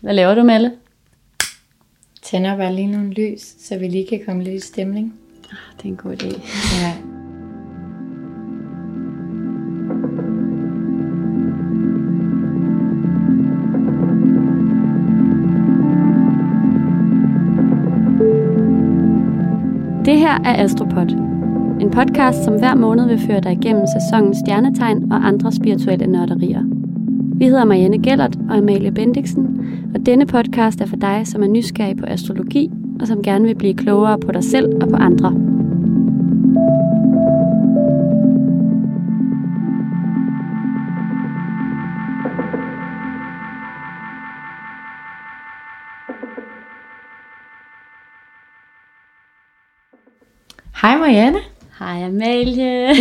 Hvad laver du, Melle? Tænder bare lige nogle lys, så vi lige kan komme lidt i stemning. Det er en god idé. Ja. Det her er Astropod. En podcast, som hver måned vil føre dig igennem sæsonens stjernetegn og andre spirituelle nørderier. Vi hedder Marianne Gellert og Amalie Bendiksen, og denne podcast er for dig, som er nysgerrig på astrologi og som gerne vil blive klogere på dig selv og på andre. Hej Marianne. Hej Amalie.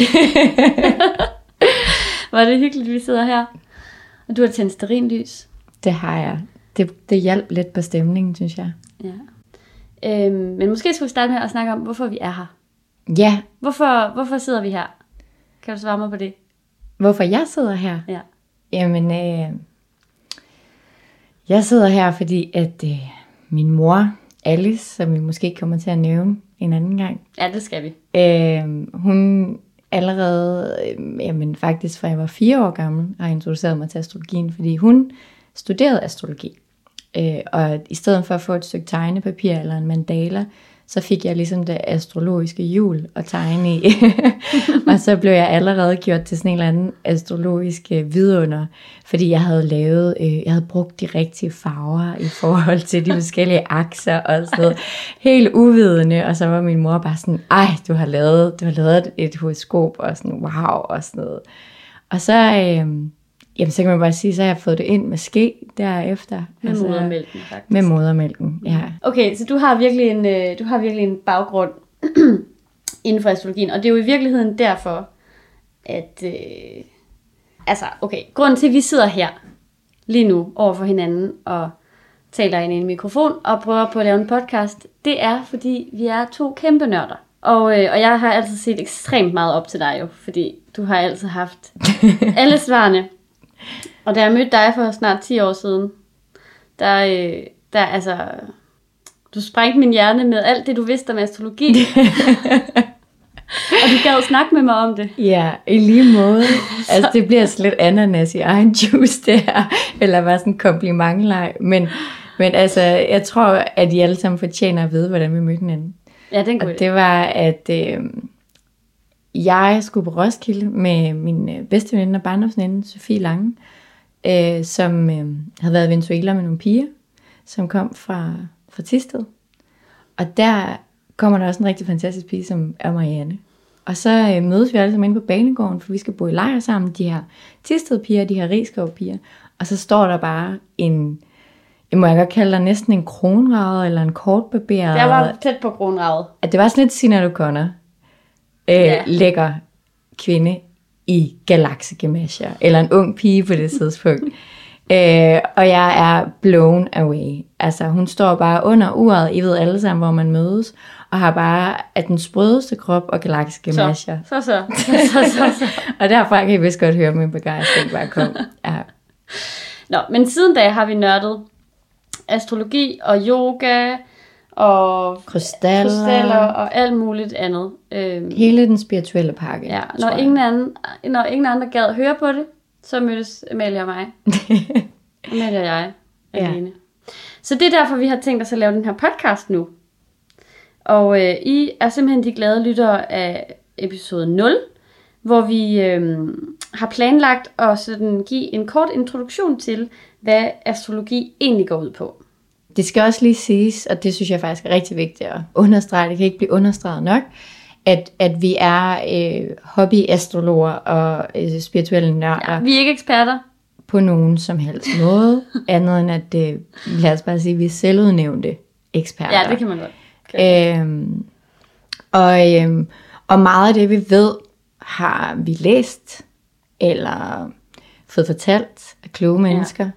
Er det hyggeligt, vi sidder her. Og du har tændt sterinlys. Det har jeg. Det, det hjalp lidt på stemningen, synes jeg. Ja. Øhm, men måske skal vi starte med at snakke om, hvorfor vi er her. Ja, Hvorfor, hvorfor sidder vi her? Kan du svare mig på det? hvorfor jeg sidder her? Ja. Jamen, øh, jeg sidder her, fordi at øh, min mor, Alice, som vi måske kommer til at nævne en anden gang, Ja, det skal vi. øh, hun allerede, øh, jamen faktisk fra jeg var fire år gammel, har introduceret mig til astrologien, fordi hun studerede astrologi. Øh, og i stedet for at få et stykke tegnepapir eller en mandala, så fik jeg ligesom det astrologiske hjul at tegne i. og så blev jeg allerede gjort til sådan en eller anden astrologisk øh, vidunder, fordi jeg havde lavet, øh, jeg havde brugt de rigtige farver i forhold til de forskellige akser og sådan. Helt uvidende, og så var min mor bare sådan, ej, du har lavet, du har lavet et horoskop, og sådan, wow, og sådan noget. Og så, øh, jamen, så kan man bare sige, så har jeg fået det ind med ske derefter. Med altså, modermælken, faktisk. Med modermælken, ja. Okay, så du har virkelig en, øh, du har virkelig en baggrund inden for astrologien, og det er jo i virkeligheden derfor, at... Øh, altså, okay, grunden til, at vi sidder her lige nu over for hinanden og taler ind i en mikrofon og prøver på at lave en podcast, det er, fordi vi er to kæmpe nørder. Og, øh, og jeg har altid set ekstremt meget op til dig jo, fordi du har altid haft alle svarene. Og da jeg mødte dig for snart 10 år siden, der, øh, der altså, du sprængte min hjerne med alt det, du vidste om astrologi. og du gad snakke med mig om det. Ja, i lige måde. altså, det bliver sådan lidt ananas i egen juice, det her. Eller bare sådan en komplimentleg. Men, men altså, jeg tror, at I alle sammen fortjener at vide, hvordan vi mødte hinanden. Ja, den Og det var, at øh, jeg skulle på Roskilde med min øh, bedste veninde og barndomsveninde, Sofie Lange, øh, som øh, havde været i Venezuela med nogle piger, som kom fra, fra Tisted. Og der kommer der også en rigtig fantastisk pige, som er Marianne. Og så øh, mødes vi alle sammen inde på banegården, for vi skal bo i lejr sammen, de her Tisted piger, de her Rigskov piger. Og så står der bare en, jeg må jeg godt kalde dig næsten en kronrade, eller en kortbarberet. Jeg var tæt på kronravet. At det var sådan lidt Sinead O'Connor. Øh, ja. Lækker kvinde i galaksegemasher. Eller en ung pige på det tidspunkt. øh, og jeg er blown away. Altså hun står bare under uret, I ved alle sammen, hvor man mødes. Og har bare at den sprødeste krop og Så, galaksegemasher. så, så, så, så, så, så. Og derfra kan I vist godt høre min begejstring bare kom. Ja. Nå, men siden da har vi nørdet astrologi og yoga og Krystaller. krystaller og alt muligt andet. Øhm, Hele den spirituelle pakke. ja, når ingen, anden, når ingen andre gad høre på det, så mødtes Amalie og mig. Amalie og jeg Ja. alene. Så det er derfor, vi har tænkt os at lave den her podcast nu. Og øh, I er simpelthen de glade lyttere af episode 0, hvor vi øh, har planlagt at sådan give en kort introduktion til, hvad astrologi egentlig går ud på. Det skal også lige siges, og det synes jeg faktisk er rigtig vigtigt at understrege, det kan ikke blive understreget nok, at, at vi er øh, hobbyastrologer og øh, spirituelle nørder Ja, vi er ikke eksperter. på nogen som helst måde, andet end at, øh, lad os bare sige, vi er selvudnævnte eksperter. Ja, det kan man godt. Øhm, og, øhm, og meget af det, vi ved, har vi læst, eller fået fortalt af kloge mennesker.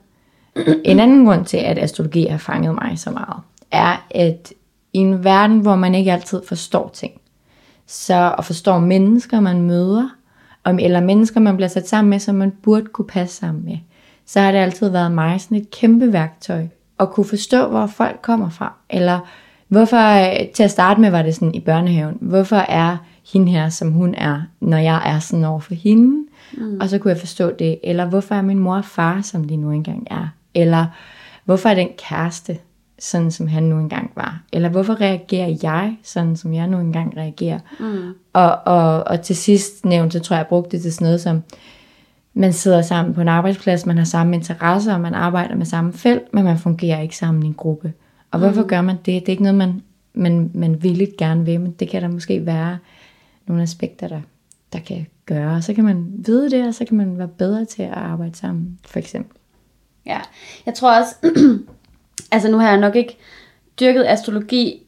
En anden grund til, at astrologi har fanget mig så meget, er, at i en verden, hvor man ikke altid forstår ting, så og forstår mennesker, man møder, om, eller mennesker, man bliver sat sammen med, som man burde kunne passe sammen med, så har det altid været mig sådan et kæmpe værktøj at kunne forstå, hvor folk kommer fra. Eller hvorfor, til at starte med var det sådan i børnehaven, hvorfor er hende her, som hun er, når jeg er sådan over for hende? Mm. Og så kunne jeg forstå det. Eller hvorfor er min mor og far, som de nu engang er? Eller hvorfor er den kæreste, sådan som han nu engang var? Eller hvorfor reagerer jeg, sådan som jeg nu engang reagerer? Mm. Og, og, og til sidst nævnt, så tror jeg, jeg brugte det til sådan noget som, man sidder sammen på en arbejdsplads, man har samme interesser, og man arbejder med samme felt, men man fungerer ikke sammen i en gruppe. Og hvorfor mm. gør man det? Det er ikke noget, man, man, man villigt gerne vil, men det kan der måske være nogle aspekter, der, der kan gøre. Så kan man vide det, og så kan man være bedre til at arbejde sammen, for eksempel. Ja, jeg tror også, altså nu har jeg nok ikke dyrket astrologi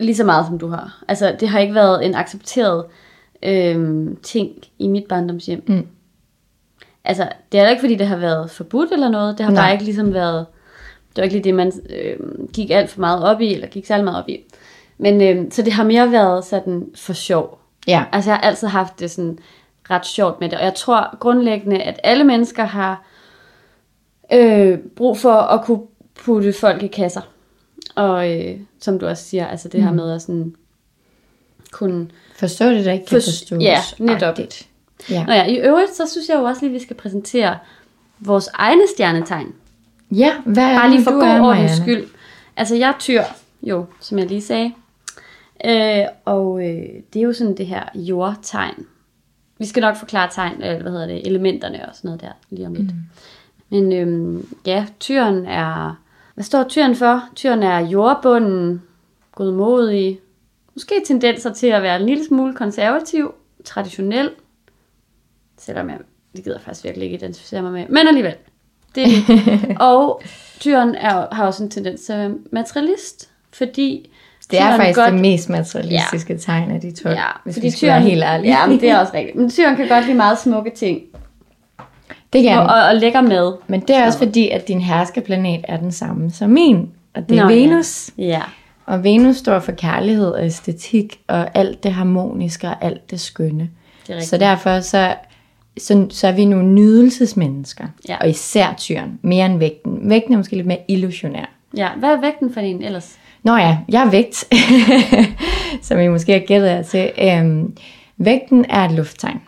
lige så meget, som du har. Altså det har ikke været en accepteret øhm, ting i mit barndomshjem. Mm. Altså, det er ikke, fordi det har været forbudt eller noget. Det har Nej. bare ikke ligesom været... Det var ikke lige det, man øh, gik alt for meget op i, eller gik særlig meget op i. Men øh, så det har mere været sådan for sjov. Ja. Altså, jeg har altid haft det sådan ret sjovt med det. Og jeg tror grundlæggende, at alle mennesker har øh, brug for at kunne putte folk i kasser. Og øh, som du også siger, altså det mm. her med at sådan kunne... Forstå det, der ikke kan forstås. Ja, netop. Agtigt. Ja. Nå ja, i øvrigt, så synes jeg jo også lige, at vi skal præsentere vores egne stjernetegn. Ja, hvad er Bare lige for god ordens skyld. Altså, jeg er tyr, jo, som jeg lige sagde. Øh, og øh, det er jo sådan det her jordtegn. Vi skal nok forklare tegn, øh, hvad hedder det, elementerne og sådan noget der lige om lidt. Mm. Men øh, ja, tyren er... Hvad står tyren for? Tyren er jordbunden, godmodig, måske tendenser til at være en lille smule konservativ, traditionel, Selvom jeg, det gider jeg faktisk virkelig ikke identificere mig med. Men alligevel. Det og tyren er, har også en tendens til at være materialist, fordi det er faktisk godt, det mest materialistiske ja. tegn af de to, ja, hvis fordi vi skal tyren, være helt ærlige. Ja, men det er også rigtigt. Men tyren kan godt lide meget smukke ting. Det kan og, og, lækker med. Men det er også fordi, at din herskerplanet er den samme som min. Og det er Nå, Venus. Ja. ja. Og Venus står for kærlighed og æstetik, og alt det harmoniske og alt det skønne. Det så derfor så så, så er vi nogle nydelsesmennesker. Ja. Og især tyren, mere end vægten. Vægten er måske lidt mere illusionær. Ja, hvad er vægten for en ellers? Nå ja, jeg er vægt, som I måske har gættet jer til. Øhm, vægten er et lufttegn,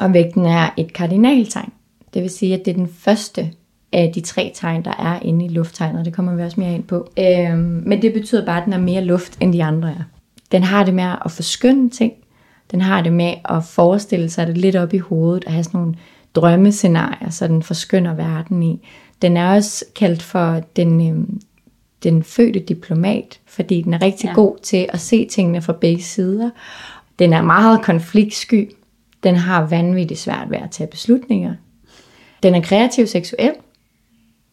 og vægten er et kardinaltegn. Det vil sige, at det er den første af de tre tegn, der er inde i lufttegnet. Det kommer vi også mere ind på. Øhm, men det betyder bare, at den er mere luft, end de andre er. Den har det med at forskynde ting. Den har det med at forestille sig det lidt op i hovedet, og have sådan nogle drømmescenarier, så den forskynder verden i. Den er også kaldt for den, øh, den fødte diplomat, fordi den er rigtig ja. god til at se tingene fra begge sider. Den er meget konfliktsky. Den har vanvittigt svært ved at tage beslutninger. Den er kreativ seksuel.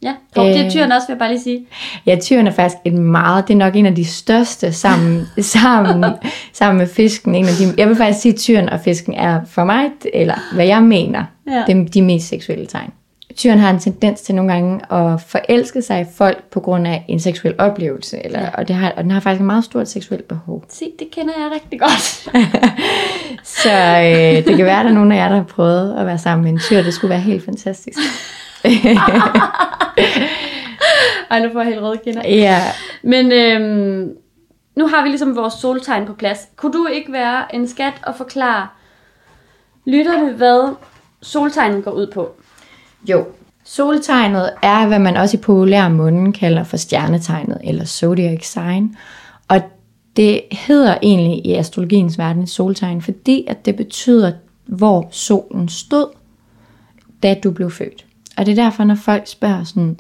Ja, og det er øh, tyren også, vil jeg bare lige sige. Ja, tyren er faktisk et meget, det er nok en af de største sammen, sammen, sammen med fisken. En af de, jeg vil faktisk sige, at tyren og fisken er for mig, eller hvad jeg mener, ja. er de mest seksuelle tegn. Tyren har en tendens til nogle gange at forelske sig i folk på grund af en seksuel oplevelse, eller, ja. og, det har, og den har faktisk et meget stort seksuelt behov. Se, det kender jeg rigtig godt. Så øh, det kan være, at der er nogen af jer, der har prøvet at være sammen med en tyr. Det skulle være helt fantastisk. Ej, nu får jeg helt røde kinder. Ja. Men øhm, nu har vi ligesom vores soltegn på plads. Kunne du ikke være en skat og forklare lytterne, hvad soltegnet går ud på? Jo, soltegnet er, hvad man også i populær munden kalder for stjernetegnet, eller zodiac sign. Og det hedder egentlig i astrologiens verden soltegn, fordi at det betyder, hvor solen stod, da du blev født. Og det er derfor, når folk spørger sådan,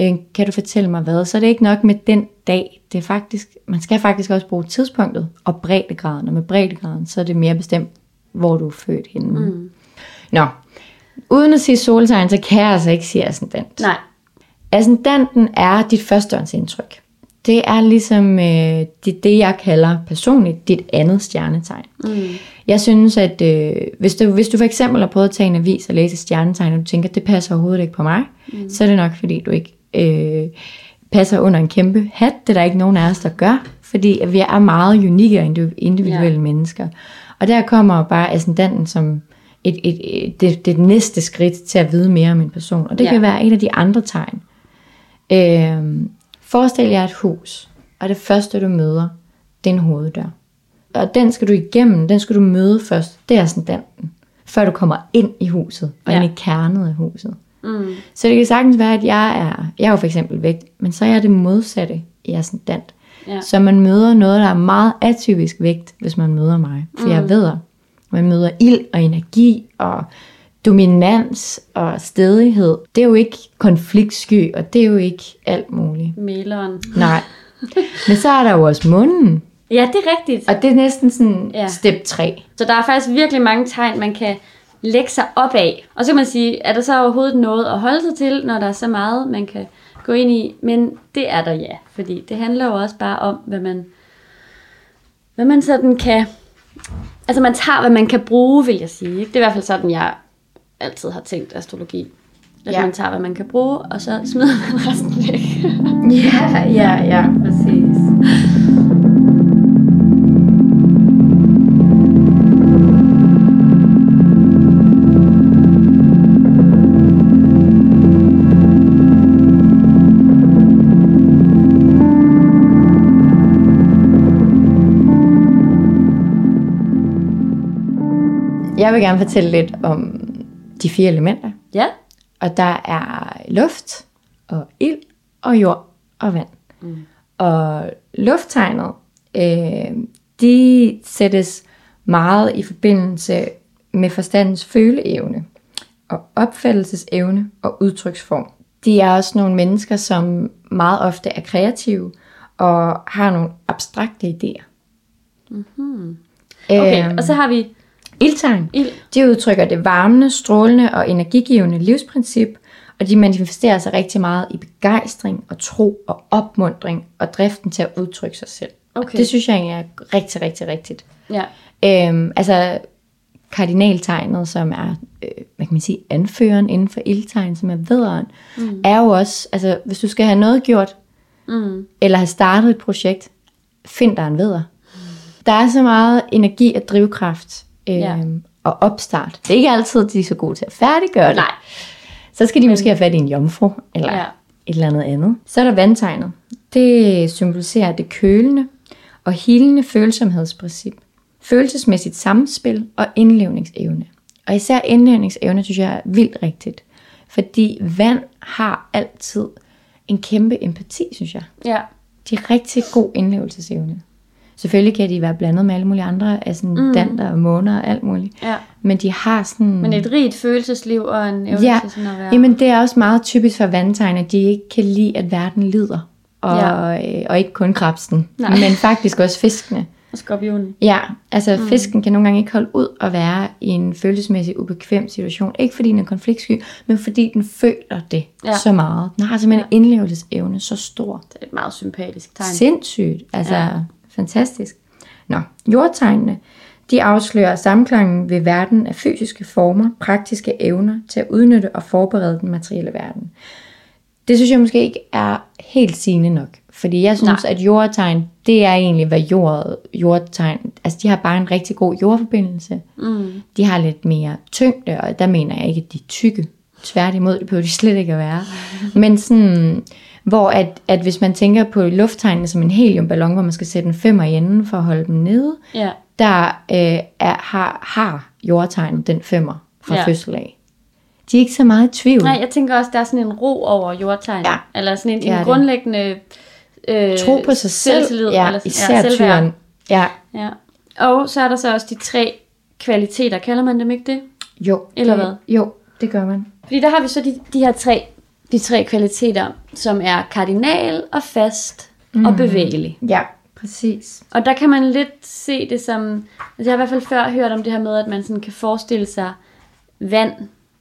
øh, kan du fortælle mig hvad, så er det ikke nok med den dag. Det er faktisk, man skal faktisk også bruge tidspunktet og breddegraden. Og med breddegraden, så er det mere bestemt, hvor du er født henne. Mm. Nå, uden at sige soltegn, så kan jeg altså ikke sige ascendant. Nej. Ascendanten er dit førstehåndsindtryk. Det er ligesom øh, det, det, jeg kalder personligt dit andet stjernetegn. Mm. Jeg synes, at øh, hvis, du, hvis du for eksempel har prøvet at tage en avis og læse stjernetegn, og du tænker, at det passer overhovedet ikke på mig, mm. så er det nok, fordi du ikke øh, passer under en kæmpe hat. Det er der ikke nogen af os, der gør, fordi vi er meget unikke og individuelle ja. mennesker. Og der kommer bare ascendanten som et, et, et, det, det næste skridt til at vide mere om en person. Og det ja. kan være et af de andre tegn. Øh, forestil jer et hus, og det første du møder, det er en hoveddør. Og den skal du igennem, den skal du møde først. Det er sådan den, før du kommer ind i huset, og Ja. ind i kernet af huset. Mm. Så det kan sagtens være, at jeg er, jeg er jo for eksempel vægt, men så er jeg det modsatte i ascendant. Ja. Så man møder noget, der er meget atypisk vægt, hvis man møder mig. For mm. jeg ved, man møder ild og energi og dominans og stedighed. Det er jo ikke konfliktsky, og det er jo ikke alt muligt. Mæleren. Nej. Men så er der jo også munden, Ja, det er rigtigt. og det er næsten sådan Ja. step 3. Så der er faktisk virkelig mange tegn, man kan lægge sig op af. Og så kan man sige, er der så overhovedet noget at holde sig til, når der er så meget, man kan gå ind i? Men det er der ja, fordi det handler jo også bare om, hvad man, hvad man sådan kan... Altså man tager, hvad man kan bruge, vil jeg sige. Det er i hvert fald sådan, jeg altid har tænkt astrologi. At Ja. man tager, hvad man kan bruge, og så smider man resten væk. Ja, ja, ja, præcis. Jeg vil gerne fortælle lidt om de fire elementer. ja. Og der er luft og ild og jord og vand. Mm. Og lufttegnet, øh, de sættes meget i forbindelse med forstandens føleevne og opfattelsesevne og udtryksform. De er også nogle mennesker, som meget ofte er kreative og har nogle abstrakte idéer. Mm-hmm. Okay, og så har vi Ildtegn. ild. De udtrykker det varmende, strålende og energigivende livsprincip, og de manifesterer sig rigtig meget i begejstring og tro og opmundring og driften til at udtrykke sig selv. Og Okay. det synes jeg egentlig er rigtig, rigtig rigtigt. Ja. Øhm, altså kardinaltegnet, som er, øh, hvad kan man sige, anføreren inden for ildtegn, som er vederen, mm. er jo også, altså hvis du skal have noget gjort, Mm. eller have startet et projekt, find dig en veder. Der er så meget energi og drivkraft øh, Ja. og opstart. Det er ikke altid, de er så gode til at færdiggøre det. Nej. Så skal de måske have fat i en jomfru, eller Ja. et eller andet andet. Så er der vandtegnet. Det symboliserer det kølende og helende følsomhedsprincip. Følelsesmæssigt samspil og indlevningsevne. Og især indlevningsevne synes jeg er vildt rigtigt. Fordi vand har altid en kæmpe empati, synes jeg. Ja. De har rigtig god indlevelsesevne. Selvfølgelig kan de være blandet med alle mulige andre, altså mm. danter og måner og alt muligt. Ja. Men de har sådan... Men et rigt følelsesliv og en evne ja, til sådan at være... jamen det er også meget typisk for vandtegn, at de ikke kan lide, at verden lider. Og, ja. øh, og ikke kun krabsen, Nej. men faktisk også fiskene. Og skorpionen. Ja, altså mm. fisken kan nogle gange ikke holde ud at være i en følelsesmæssig ubekvem situation. Ikke fordi den er konfliktsky, men fordi den føler det Ja. så meget. Den har simpelthen ja. indlevelsesevne så stor. Det er et meget sympatisk tegn. Sindssygt. Altså, Ja. Fantastisk. Nå, jordtegnene, de afslører samklangen ved verden af fysiske former, praktiske evner til at udnytte og forberede den materielle verden. Det synes jeg måske ikke er helt sigende nok. Fordi jeg synes, Nej. at jordtegn, det er egentlig, hvad jord, jordtegn, altså de har bare en rigtig god jordforbindelse. Mm. De har lidt mere tyngde, og der mener jeg ikke, at de er tykke. Tværtimod, det behøver de slet ikke at være. Men sådan, hvor at, at hvis man tænker på lufttegnene som en heliumballon, hvor man skal sætte en femmer i enden for at holde dem nede, Ja. der øh, er, har, har jordtegnet den femmer fra Ja. ja. fødsel af. De er ikke så meget i tvivl. Nej, jeg tænker også, der er sådan en ro over jordtegn. Ja. Eller sådan en, en det. grundlæggende øh, Tro på sig selv. Ja, eller, især ja, tyren. Ja, Ja. Og så er der så også de tre kvaliteter, kalder man dem ikke det? jo. Eller det, hvad? Jo, det gør man. Fordi der har vi så de, de her tre, de tre kvaliteter, som er kardinal og fast mm. og bevægelig. Ja, præcis. Og der kan man lidt se det som, altså jeg har i hvert fald før hørt om det her med, at man sådan kan forestille sig vand.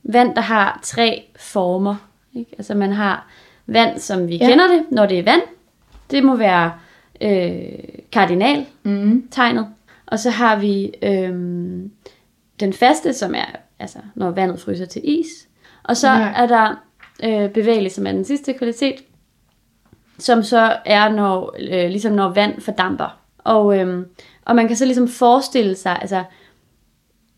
Vand, der har tre former. Ikke? Altså man har vand, som vi ja. Kender det, når det er vand. Det må være øh, kardinal Mm. tegnet. Og så har vi øh, den faste, som er altså, når vandet fryser til is. Og så Ja. er der øh, bevægelig, som er den sidste kvalitet, som så er, når, øh, ligesom når vand fordamper. Og, øh, og man kan så ligesom forestille sig, altså,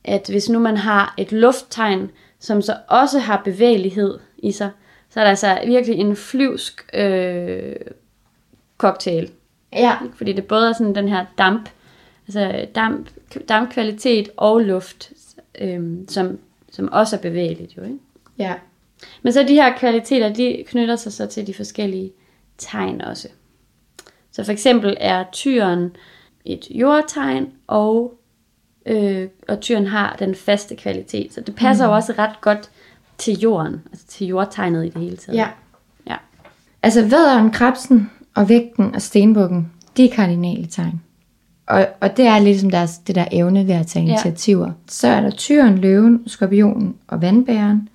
at hvis nu man har et lufttegn, som så også har bevægelighed i sig, så er der altså virkelig en flyvsk øh, cocktail. Ja. Fordi det både er sådan den her damp, altså damp, dampkvalitet og luft, øh, som, som også er bevægeligt jo, ikke? Ja. Men så de her kvaliteter, de knytter sig så til de forskellige tegn også. Så for eksempel er tyren et jordtegn, og, øh, og tyren har den faste kvalitet. Så det passer mm. jo også ret godt til jorden, altså til jordtegnet i det hele taget. Ja. ja. Altså vædderen, krabsen og vægten og stenbukken, de er kardinale tegn. Og, og det er ligesom deres, det der evne ved at tage initiativer. Ja. Så er der tyren, løven, skorpionen og vandbæren,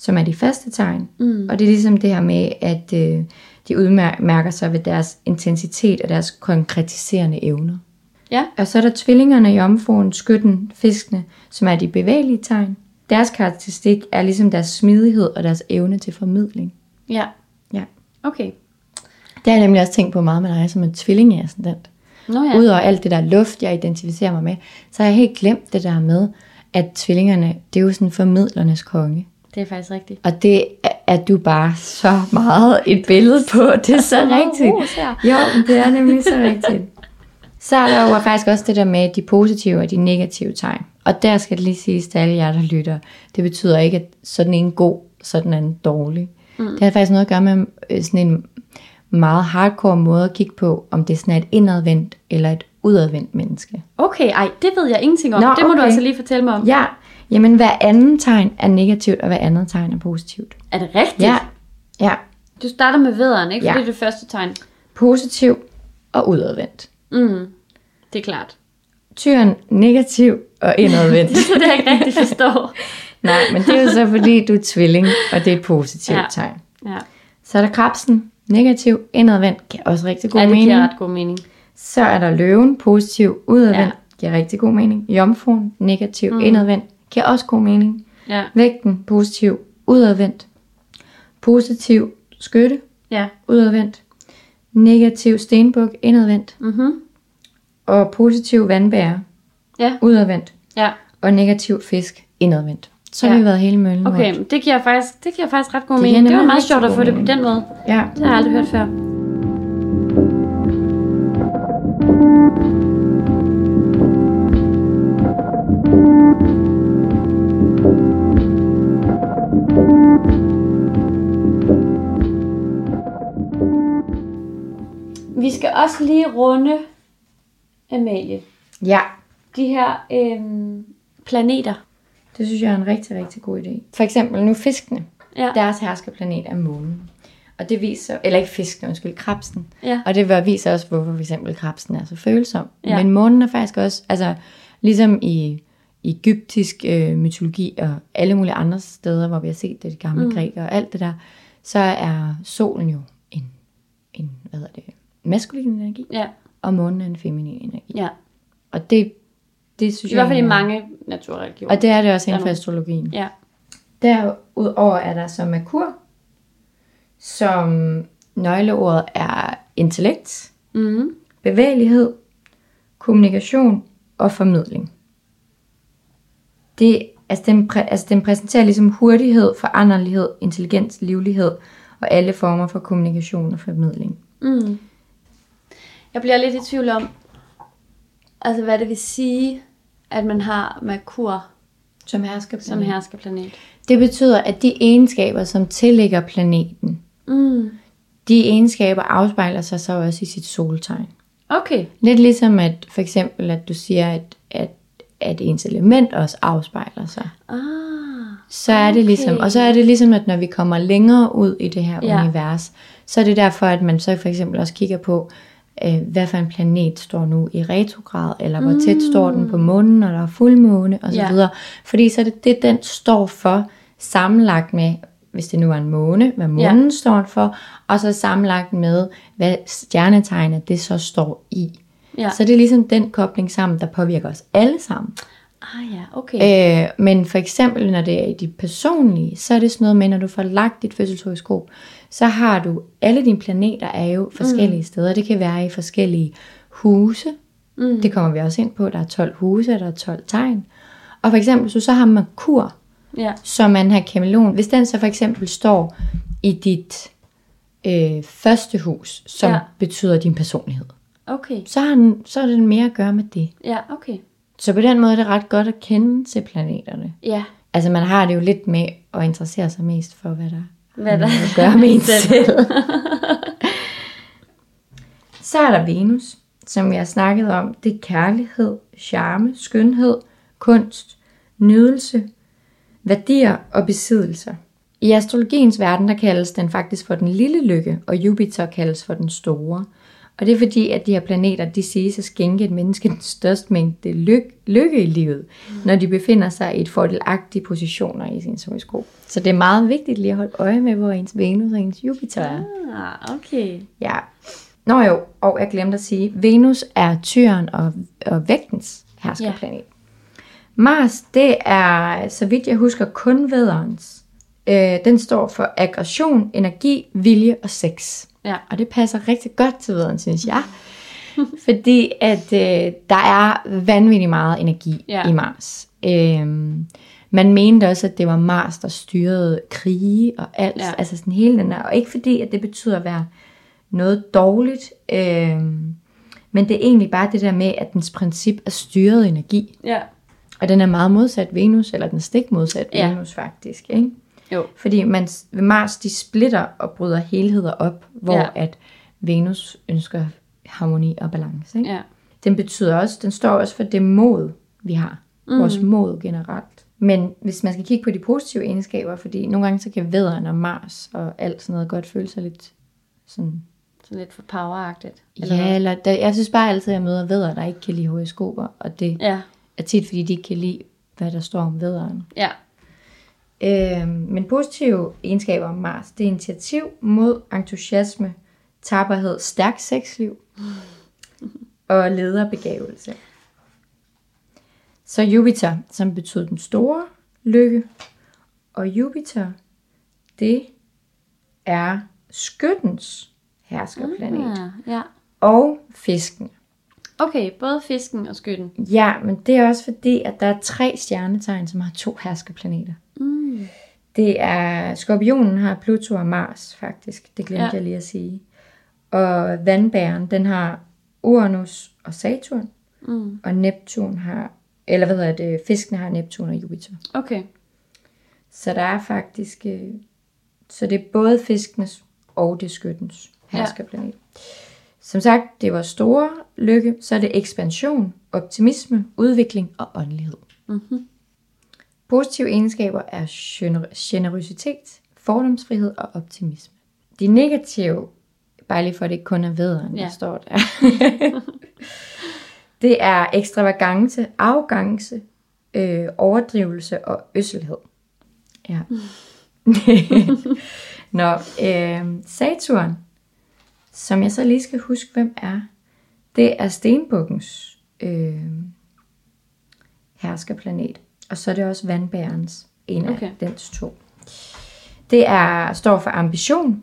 som er de faste tegn. Mm. Og det er ligesom det her med, at øh, de udmærker sig ved deres intensitet og deres konkretiserende evner. Ja. Og så er der tvillingerne, jomfruen, skytten, fiskene, som er de bevægelige tegn. Deres karakteristik er ligesom deres smidighed og deres evne til formidling. Ja. Ja. Okay. Det har jeg nemlig også tænkt på meget med dig som en tvillingeascendant. Nå Ja. ja. Udover alt det der luft, jeg identificerer mig med, så har jeg helt glemt det der med, at tvillingerne, det er jo sådan formidlernes konge. Det er faktisk rigtigt. Og det er, du bare så meget et billede på. Det er så rigtigt. Jo, det er nemlig så rigtigt. Så er der jo faktisk også det der med de positive og de negative tegn. Og der skal det lige siges til alle jer, der lytter. Det betyder ikke, at sådan en god, sådan en dårlig. Mm. Det har faktisk noget at gøre med øh, sådan en meget hardcore måde at kigge på, om det sådan er et indadvendt eller et udadvendt menneske. Okay, ej, det ved jeg ingenting om. Nå, det må du okay. altså lige fortælle mig om. Ja, jamen hver anden tegn er negativt, og hver andet tegn er positivt. Er det rigtigt? Ja, ja. Du starter med vederen, ikke? Ja. det er det første tegn. Positiv og udadvendt. Mm. Det er klart. Tyren negativ og indadvendt. Det er jeg ikke rigtig forstår. Nej, men det er jo så fordi, du er tvilling, og det er et positivt Ja. tegn. Ja, Så er der krabsen, negativ, indadvendt, giver også rigtig god ja det mening. giver ret god mening. Så er der løven, positiv, udadvendt, Ja. giver rigtig god mening. Jomfruen, negativ, mm. indadvendt, giver også god mening. Ja, Vægten, positiv, udadvendt. Positiv, skytte, ja. udadvendt. Negativ, stenbuk, indadvendt. Mhm. Og positiv, vandbærer, Ja, udadvendt. ja. Og negativ, fisk, indadvendt. Så har Ja. vi været hele møllen Okay, rundt. det giver faktisk, det giver faktisk ret god Det mening. Det var meget sjovt at få det på den måde. Ja. Det har jeg aldrig hørt før. Vi skal også lige runde, Amalie, ja, de her øhm, planeter. det synes jeg er en rigtig, rigtig god idé. For eksempel nu fiskene. Ja. Deres herskerplanet er månen. Og det viser, eller ikke fiskene, undskyld, krabsen. Ja. Og det viser også, hvorfor for eksempel krabsen er så følsom. Ja. Men månen er faktisk også, altså ligesom i egyptisk øh, mytologi og alle mulige andre steder, hvor vi har set det, de gamle mm. grækere og alt det der, så er solen jo en, en hvad hedder det, maskulin energi, Ja, og månen er en feminin energi. ja. Og det, det synes I hvert fald i mange naturreligioner. Og det er det også inden for astrologien. Ja. Derudover er der så Merkur, som nøgleordet er intellekt, Mm-hmm. bevægelighed, kommunikation og formidling. Det, altså, den, præ, altså, den præsenterer ligesom hurtighed, foranderlighed, intelligens, livlighed og alle former for kommunikation og formidling. Mm. Jeg bliver lidt i tvivl om, altså hvad det vil sige, at man har Merkur Som hersker som herskerplanet. Det betyder, at de egenskaber, som tillægger planeten, Mm. de egenskaber afspejler sig så også i sit soltegn. Okay. Lidt ligesom at for eksempel, at du siger, at, at, at ens element også afspejler sig. Ah. Så er det Okay. ligesom, og så er det ligesom, at når vi kommer længere ud i det her ja. univers, så er det derfor, at man så for eksempel også kigger på, øh, hvad for en planet står nu i retrograd, eller hvor tæt står den på månen, når der er fuldmåne, og så Ja. videre. Fordi så er det det, den står for, sammenlagt med, hvis det nu er en måne, hvad månen ja. står for, og så sammenlagt med, hvad stjernetegnet det så står i. Ja. Så det er ligesom den kobling sammen, der påvirker os alle sammen. Ah ja, okay. Øh, men for eksempel, når det er i de personlige, så er det sådan noget med, når du får lagt dit fødselshoroskop, så har du, alle dine planeter er jo forskellige mm. steder. Det kan være i forskellige huse. Mm. Det kommer vi også ind på. Der er 12 huse, der er 12 tegn. Og for eksempel, så så har Merkur, Ja. som man har kameleon. Hvis den så for eksempel står i dit øh, første hus, som Ja. betyder din personlighed. Okay. Så har, den, så har det mere at gøre med det. Ja, okay. Så på den måde er det ret godt at kende til planeterne. Ja. Altså man har det jo lidt med at interessere sig mest for, hvad der, Hvad der at gøre med en selv. Så er der Venus, som jeg har snakket om. Det er kærlighed, charme, skønhed, kunst, nydelse, værdier og besiddelser. I astrologiens verden, der kaldes den faktisk for den lille lykke, og Jupiter kaldes for den store. Og det er fordi, at de her planeter, de siges at skænke et menneske den største mængde lykke, lykke i livet, når de befinder sig i et fordelagtige positioner i sin horoskop. Så det er meget vigtigt lige at holde øje med, hvor ens Venus og ens Jupiter er. Ah, okay. Ja. Nå jo, og jeg glemte at sige, Venus er tyren og, og vægtens herskerplanet. Ja. Mars, det er, så vidt jeg husker, kun vædderens. Øh, den står for aggression, energi, vilje og sex. Ja. Og det passer rigtig godt til vædderen, synes jeg. Fordi at øh, der er vanvittigt meget energi Ja. i Mars. Øhm, man mente også, at det var Mars, der styrede krige og alt. Ja. Altså sådan hele den der. Og ikke fordi, at det betyder at være noget dårligt. Øhm, men det er egentlig bare det der med, at dens princip er styret energi. Ja. Og den er meget modsat Venus, eller den stik modsat ja. Venus faktisk. Ikke? Jo. Fordi man, Mars, de splitter og bryder helheder op, hvor Ja. at Venus ønsker harmoni og balance. Ikke? Ja. Den betyder også, den står også for det mod, vi har. Mm. Vores mod generelt. Men hvis man skal kigge på de positive egenskaber, fordi nogle gange så kan vædderen og Mars og alt sådan noget godt føle sig lidt sådan... Så lidt for poweragtigt. Ja, eller der, jeg synes bare altid, at jeg møder vædder, der ikke kan lide horoskoper, og det Ja. er tit, fordi de ikke kan lide, hvad der står om vædderen. Ja. Øh, men positive egenskaber om Mars, det er initiativ, mod, entusiasme, tapperhed, stærk sexliv og lederbegavelse. Så Jupiter, som betyder den store lykke, og Jupiter, det er skyttens herskerplanet, mm. Ah, ja. og fisken. Okay, både fisken og skytten. Ja, men det er også fordi, at der er tre stjernetegn, som har to herskerplaneter. Mm. Det er, skorpionen har Pluto og Mars faktisk, det glemte Ja. ja. jeg lige at sige. Og vandbæren, den har Uranus og Saturn, Mm. og Neptun har, eller hvad hedder det, fiskene har Neptun og Jupiter. Okay. Så der er faktisk, øh, så det er både fiskenes og det skyttens Ja. herskerplanet. Som sagt, det vores store lykke, så er det ekspansion, optimisme, udvikling og åndelighed. Mm-hmm. Positive egenskaber er gener- generøsitet, fordomsfrihed og optimisme. De negative, bare lige for at det ikke kun er vederen, Ja. der står der. det er ekstravagance, arrogance, øh, overdrivelse og øsselhed. Ja. Nå, øh, Saturn, som jeg så lige skal huske, hvem er, det er stenbukkens øh, herskerplanet. Og så er det også vandbærens, en af Okay. okay. dens to. Det er, står for ambition,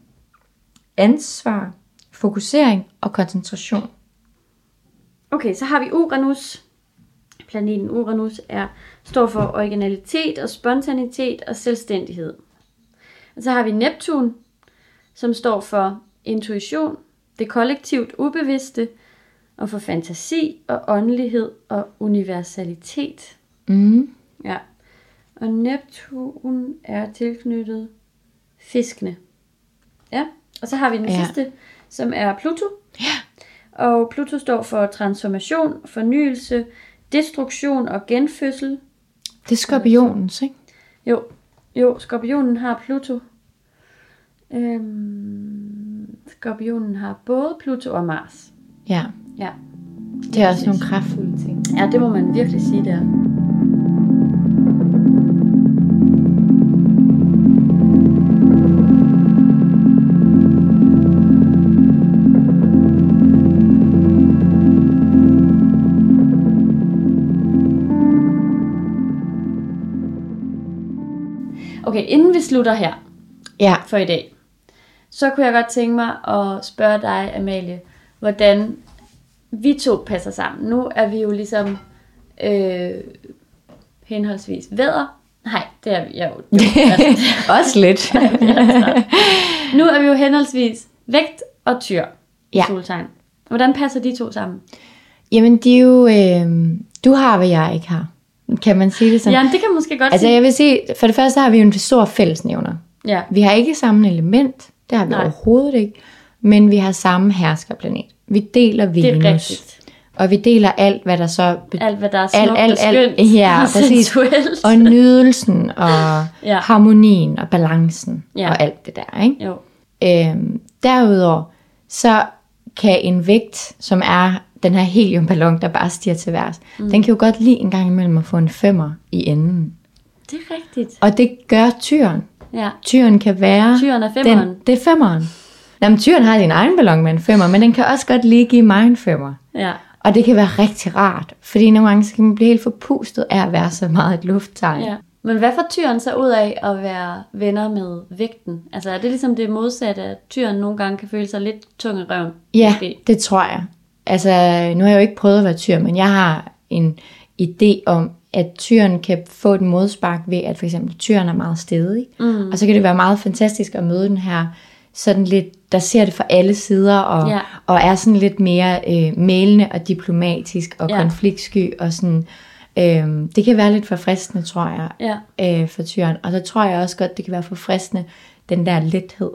ansvar, fokusering og koncentration. Okay, så har vi Uranus. Planeten Uranus er, står for originalitet og spontanitet og selvstændighed. Og så har vi Neptun, som står for intuition, det kollektivt ubevidste, og for fantasi og åndelighed og universalitet. Mm. Ja. Og Neptun er tilknyttet fiskene. Ja. Og så har vi den Ja. sidste, som er Pluto. Ja. Og Pluto står for transformation, fornyelse, destruktion og genfødsel. Det er skorpionens, ikke? Jo, jo, skorpionen har Pluto. Øhm, skorpionen har både Pluto og Mars. Ja. Ja. Det er også nogle kraftfulde ting. Ja, det må man virkelig sige der. Okay, inden vi slutter her Ja. for i dag, så kunne jeg godt tænke mig at spørge dig, Amalie, hvordan vi to passer sammen. Nu er vi jo ligesom øh, henholdsvis vædder Nej, det er vi jo. jo altså, Også lidt. nu er vi jo henholdsvis vægt og tyr Ja. soltegn. Hvordan passer de to sammen? Jamen, de er jo... Øh, du har, hvad jeg ikke har. Kan man sige det sådan? Ja, det kan måske godt Altså, sige. jeg vil sige, for det første har vi jo en stor fællesnævner. Ja. Vi har ikke samme element. Det har vi Nej. Overhovedet ikke. Men vi har samme herskerplanet. Vi deler Venus. Det er rigtigt. Og vi deler alt, hvad der så... be- Alt, hvad der er Alt, smukt alt, og alt. skønt Ja, og præcis. sensuelt. Og nydelsen, og Ja. harmonien, og balancen, ja. og alt det der, ikke? Jo. Øhm, derudover, så kan en vægt, som er den her heliumballon, der bare stiger til værs, mm. den kan jo godt lide en gang imellem at få en femmer i enden. Det er rigtigt. Og det gør tyren. Ja. Tyren kan være... Tyren er femmeren. Den, det er femmeren. Nå, men tyren har sin egen ballon med en femmer, men den kan også godt lige give mig en femmer. Ja. Og det kan være rigtig rart, fordi nogle gange kan man blive helt forpustet af at være så meget et lufttegn. ja. Men hvad får tyren så ud af at være venner med vægten? Altså er det ligesom det modsatte, at tyren nogle gange kan føle sig lidt tung i røven? Ja, måske? det tror jeg. Altså, nu har jeg jo ikke prøvet at være tyr, men jeg har en idé om, at tyren kan få et modspark ved, at for eksempel tyren er meget stedig. Mm. Og så kan det være meget fantastisk at møde den her sådan lidt, der ser det fra alle sider, og, Ja. og er sådan lidt mere øh, mælende og diplomatisk og Ja. konfliktsky og sådan. Øh, det kan være lidt forfriskende, tror jeg, Ja. øh, for tyren. Og så tror jeg også godt, det kan være forfriskende, den der lethed,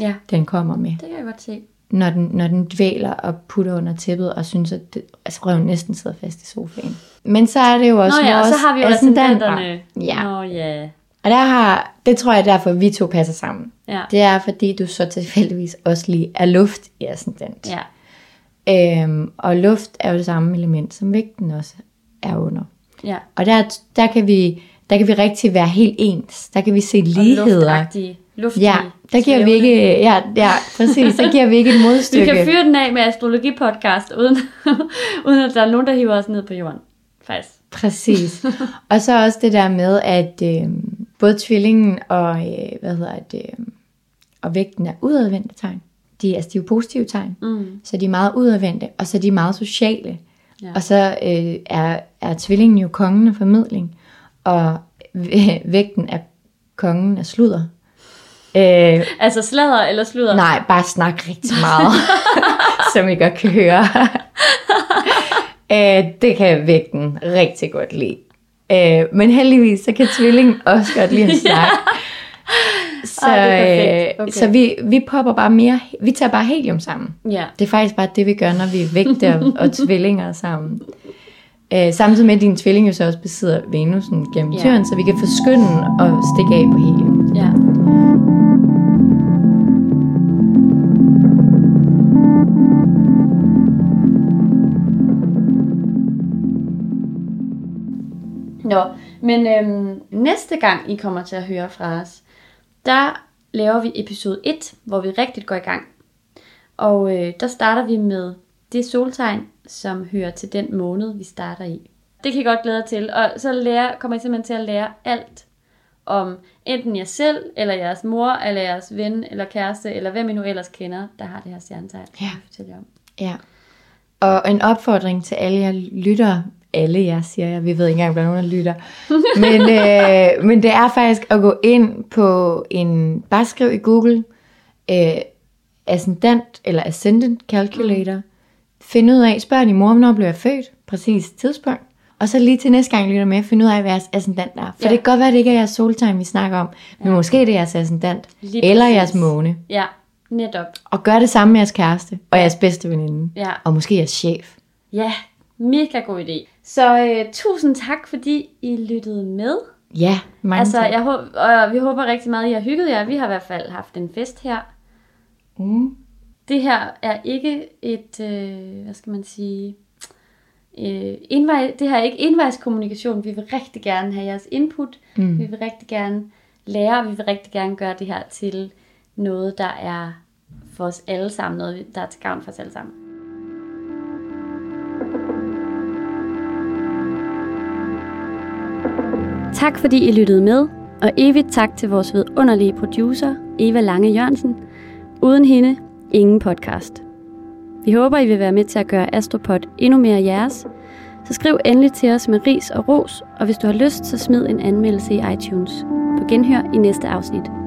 Ja, den kommer med det kan jeg godt se. Når den, når den dvæler og putter under tæppet, og synes, at det, altså røven næsten sidder fast i sofaen. Men så er det jo også Nå ja, og så har vi jo ascendanterne. Ja, Nå ja. og der har, det tror jeg derfor, vi to passer sammen. Ja. Det er, fordi du så tilfældigvis også lige er luft i ascendant. Ja. Øhm, og luft er jo det samme element, som vægten også er under. Ja. Og der, der, kan vi, der kan vi rigtig være helt ens. Der kan vi se Og ligheder. luftagtige. Luftige, Ja, der giver vi svævende. ikke, ja, ja, præcis, der giver vi ikke et Vi modstykke. kan fyre den af med astrologipodcast, uden, uden at der er nogen, der hiver os ned på jorden. Faktisk. Præcis. og så også det der med, at øh, både tvillingen og, øh, hvad hedder det, øh, og vægten er udadvendte tegn. De, altså, de er jo positive tegn. Mm. Så de er meget udadvendte, og så er de meget sociale. Ja. Og så øh, er, er tvillingen jo kongen af formidling, og væ- vægten er kongen af sludder. Øh, Altså sladder eller sludder? nej, bare snak rigtig meget, som I godt kan høre. øh, det kan vægten rigtig godt lide. Øh, men heldigvis, så kan tvillingen også godt lide en snak. Så, Ej, øh, Okay. så vi, vi popper bare mere, vi tager bare helium sammen. Ja. Det er faktisk bare det, vi gør, når vi er vægte og, og tvillinger sammen. Øh, samtidig med, at din tvilling jo så også besidder Venusen gennem Ja. tyren, så vi kan forskynde og stikke af på helium. Ja. Nå, men øhm, næste gang I kommer til at høre fra os, der laver vi episode 1, hvor vi rigtig går i gang. Og øh, der starter vi med det soltegn, som hører til den måned, vi starter i. Det kan I godt glæde jer til, og så lære, kommer I simpelthen til at lære alt om enten jer selv, eller jeres mor, eller jeres ven, eller kæreste, eller hvem I nu ellers kender, der har det her stjernetegn. Ja. jeg jer om. Ja. Og en opfordring til alle jer lytter, alle jer siger jeg, vi ved ikke engang, der er nogen, lytter. Men, øh, men det er faktisk at gå ind på en, bare skriv i Google, øh, ascendant eller ascendant calculator. Find ud af, spørg din mor, hvornår blev jeg født, præcis tidspunkt. Og så lige til næste gang lytter med, find ud af, hvad jeres ascendant er. For Ja. ja. det kan godt være, at det ikke er jeres soltegn, vi snakker om, men måske det er jeres ascendant, Lige eller præcis. jeres måne. Ja, netop. Og gør det samme med jeres kæreste, og jeres bedste veninde, Ja. og måske jeres chef. Ja, mega god idé. Så øh, tusind tak, fordi I lyttede med. Ja, mange altså, tak. jeg håber, og vi håber rigtig meget, I har hygget jer. Vi har i hvert fald haft en fest her. Mm. Det her er ikke et, øh, hvad skal man sige, øh, indvej, det her er ikke indvejskommunikation. Vi vil rigtig gerne have jeres input. Mm. Vi vil rigtig gerne lære, og vi vil rigtig gerne gøre det her til noget, der er for os alle sammen. Noget, der er til gavn for os alle sammen. Tak fordi I lyttede med, og evigt tak til vores vidunderlige producer, Eva Lange Jørgensen. Uden hende, ingen podcast. Vi håber, I vil være med til at gøre Astropod endnu mere jeres, så skriv endelig til os med ris og ros, og hvis du har lyst, så smid en anmeldelse i iTunes. På genhør i næste afsnit.